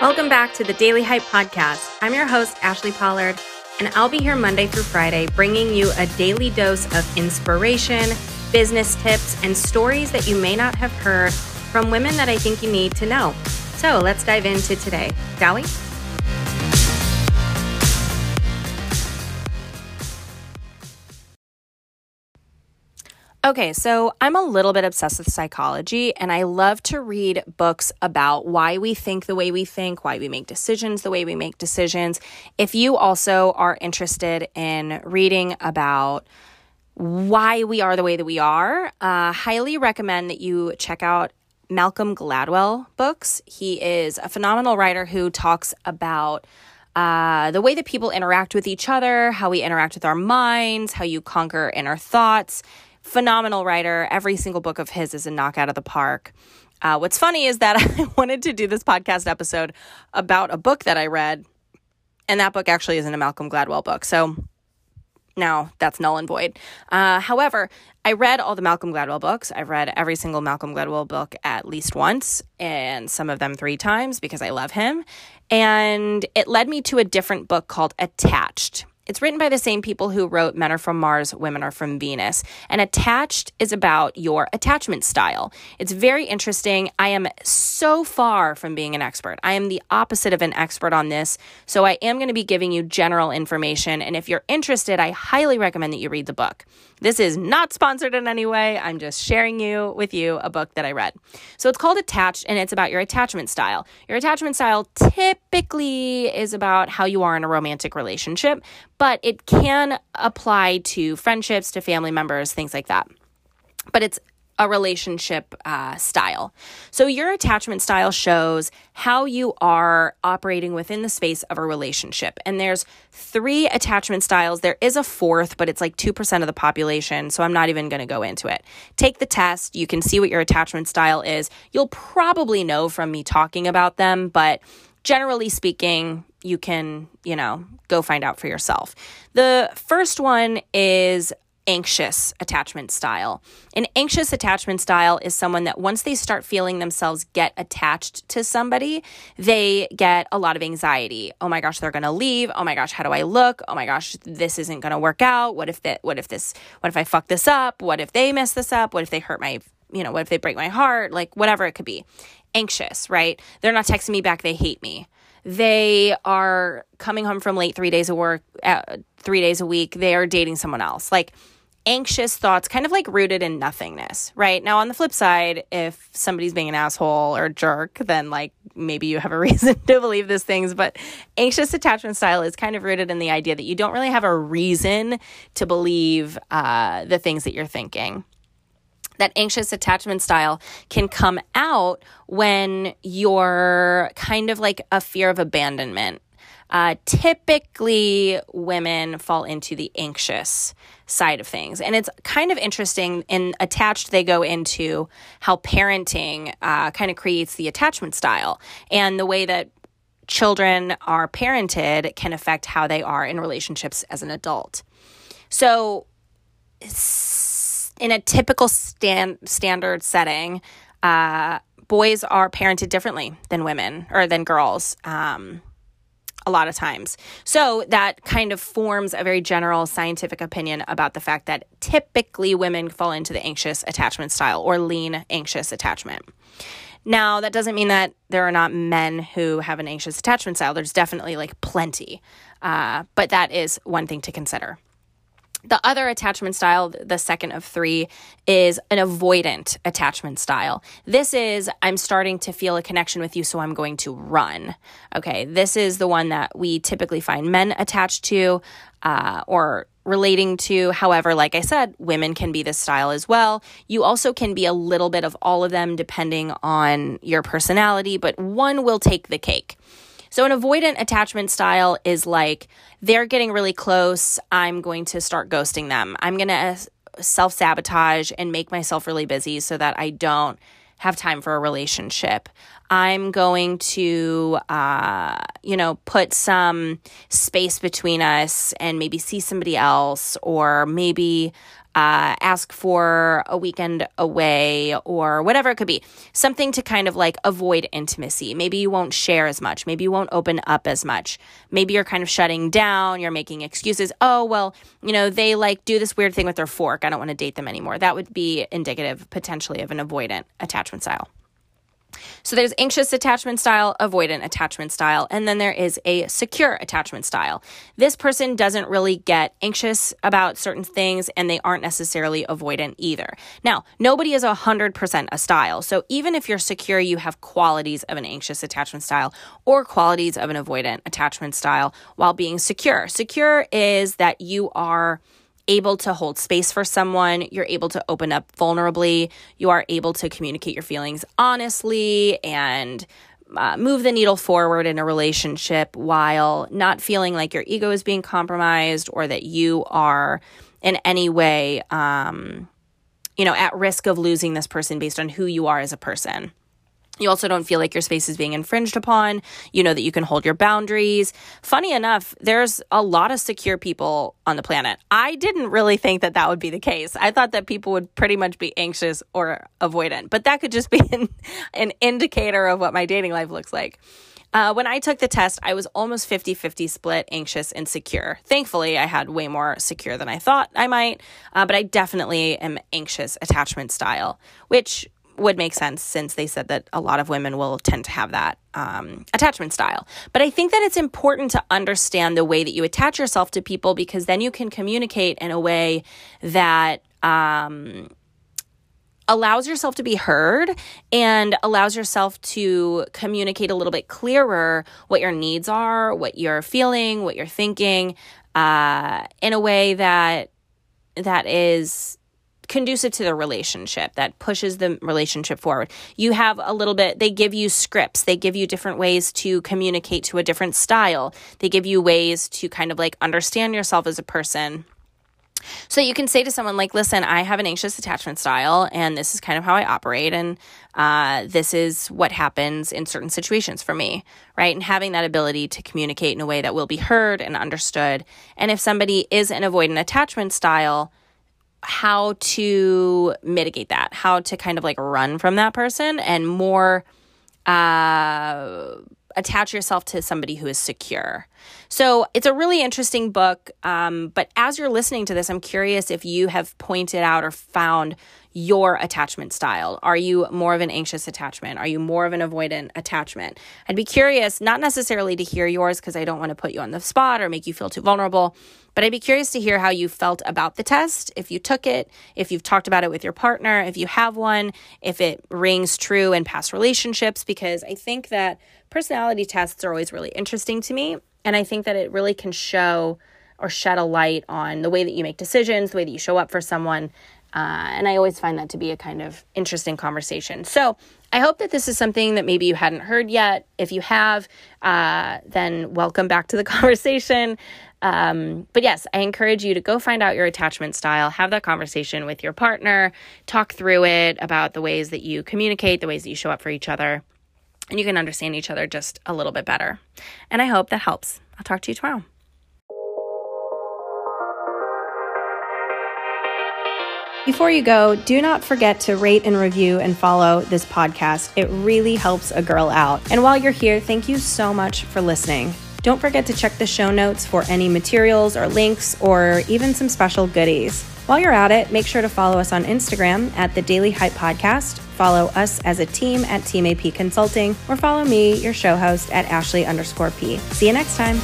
Welcome back to the Daily Hype Podcast. I'm your host, Ashli Pollard, and I'll be here Monday through Friday bringing you a daily dose of inspiration, business tips, and stories that you may not have heard from women that I think you need to know. So let's dive into today, shall we? Okay, so I'm a little bit obsessed with psychology and I love to read books about why we think the way we think, why we make decisions the way we make decisions. If you also are interested in reading about why we are the way that we are, uh, highly recommend that you check out Malcolm Gladwell books. He is a phenomenal writer who talks about uh, the way that people interact with each other, how we interact with our minds, how you conquer inner thoughts phenomenal writer. Every single book of his is a knockout of the park. Uh, what's funny is that I wanted to do this podcast episode about a book that I read, and that book actually isn't a Malcolm Gladwell book. So now that's null and void. Uh, however, I read all the Malcolm Gladwell books. I've read every single Malcolm Gladwell book at least once, and some of them three times because I love him. And it led me to a different book called Attached. It's written by the same people who wrote Men Are From Mars, Women Are From Venus. And Attached is about your attachment style. It's very interesting. I am so far from being an expert. I am the opposite of an expert on this. So I am going to be giving you general information. And if you're interested, I highly recommend that you read the book. This is not sponsored in any way. I'm just sharing you with you a book that I read. So it's called Attached and it's about your attachment style. Your attachment style typically is about how you are in a romantic relationship, but it can apply to friendships, to family members, things like that. But it's a relationship uh, style. So, your attachment style shows how you are operating within the space of a relationship. And there's three attachment styles. There is a fourth, but it's like 2% of the population. So, I'm not even going to go into it. Take the test. You can see what your attachment style is. You'll probably know from me talking about them, but generally speaking, you can, you know, go find out for yourself. The first one is anxious attachment style. An anxious attachment style is someone that once they start feeling themselves get attached to somebody, they get a lot of anxiety. Oh my gosh, they're going to leave. Oh my gosh, how do I look? Oh my gosh, this isn't going to work out. What if that what if this what if I fuck this up? What if they mess this up? What if they hurt my, you know, what if they break my heart? Like whatever it could be. Anxious, right? They're not texting me back, they hate me they are coming home from late three days of work uh, three days a week they are dating someone else like anxious thoughts, kind of like rooted in nothingness, right? Now, on the flip side, if somebody's being an asshole or jerk, then like maybe you have a reason to believe these things. But anxious attachment style is kind of rooted in the idea that you don't really have a reason to believe uh, the things that you're thinking. That anxious attachment style can come out when you're kind of like a fear of abandonment uh, typically, women fall into the anxious side of things. And it's kind of interesting. In attached, they go into how parenting uh, kind of creates the attachment style and the way that children are parented can affect how they are in relationships as an adult. So, in a typical stand, standard setting, uh, boys are parented differently than women or than girls. Um, a lot of times. So that kind of forms a very general scientific opinion about the fact that typically women fall into the anxious attachment style or lean anxious attachment. Now, that doesn't mean that there are not men who have an anxious attachment style. There's definitely like plenty, uh, but that is one thing to consider. The other attachment style, the second of three, is an avoidant attachment style. This is, I'm starting to feel a connection with you, so I'm going to run. Okay, this is the one that we typically find men attached to uh, or relating to. However, like I said, women can be this style as well. You also can be a little bit of all of them depending on your personality, but one will take the cake. So, an avoidant attachment style is like they're getting really close. I'm going to start ghosting them. I'm going to self sabotage and make myself really busy so that I don't have time for a relationship. I'm going to, uh, you know, put some space between us and maybe see somebody else, or maybe uh, ask for a weekend away or whatever it could be. Something to kind of like avoid intimacy. Maybe you won't share as much. Maybe you won't open up as much. Maybe you're kind of shutting down. You're making excuses. Oh, well, you know, they like do this weird thing with their fork. I don't want to date them anymore. That would be indicative potentially of an avoidant attachment style. So there's anxious attachment style, avoidant attachment style, and then there is a secure attachment style. This person doesn't really get anxious about certain things and they aren't necessarily avoidant either. Now, nobody is 100% a style. So even if you're secure, you have qualities of an anxious attachment style or qualities of an avoidant attachment style while being secure. Secure is that you are able to hold space for someone, you're able to open up vulnerably, you are able to communicate your feelings honestly and uh, move the needle forward in a relationship while not feeling like your ego is being compromised or that you are in any way, um, you know, at risk of losing this person based on who you are as a person. You also don't feel like your space is being infringed upon. You know that you can hold your boundaries. Funny enough, there's a lot of secure people on the planet. I didn't really think that that would be the case. I thought that people would pretty much be anxious or avoidant, but that could just be an, an indicator of what my dating life looks like. Uh, when I took the test, I was almost 50 50 split anxious and secure. Thankfully, I had way more secure than I thought I might, uh, but I definitely am anxious attachment style, which would make sense since they said that a lot of women will tend to have that um, attachment style. But I think that it's important to understand the way that you attach yourself to people because then you can communicate in a way that um, allows yourself to be heard and allows yourself to communicate a little bit clearer what your needs are, what you're feeling, what you're thinking, uh, in a way that that is conducive to the relationship that pushes the relationship forward. You have a little bit, they give you scripts, they give you different ways to communicate to a different style, they give you ways to kind of like understand yourself as a person. So you can say to someone like, "Listen, I have an anxious attachment style, and this is kind of how I operate, and uh, this is what happens in certain situations for me, right?" And having that ability to communicate in a way that will be heard and understood. And if somebody is an avoidant attachment style, how to mitigate that, how to kind of like run from that person and more uh, attach yourself to somebody who is secure. So it's a really interesting book. Um, but as you're listening to this, I'm curious if you have pointed out or found your attachment style? Are you more of an anxious attachment? Are you more of an avoidant attachment? I'd be curious, not necessarily to hear yours because I don't want to put you on the spot or make you feel too vulnerable, but I'd be curious to hear how you felt about the test, if you took it, if you've talked about it with your partner, if you have one, if it rings true in past relationships, because I think that personality tests are always really interesting to me. And I think that it really can show or shed a light on the way that you make decisions, the way that you show up for someone, uh, and I always find that to be a kind of interesting conversation. So I hope that this is something that maybe you hadn't heard yet. If you have, uh, then welcome back to the conversation. Um, but yes, I encourage you to go find out your attachment style, have that conversation with your partner, talk through it about the ways that you communicate, the ways that you show up for each other, and you can understand each other just a little bit better. And I hope that helps. I'll talk to you tomorrow. Before you go, do not forget to rate and review and follow this podcast. It really helps a girl out. And while you're here, thank you so much for listening. Don't forget to check the show notes for any materials or links or even some special goodies. While you're at it, make sure to follow us on Instagram at the Daily Hype Podcast, follow us as a team at Team AP Consulting, or follow me, your show host, at Ashli underscore P. See you next time.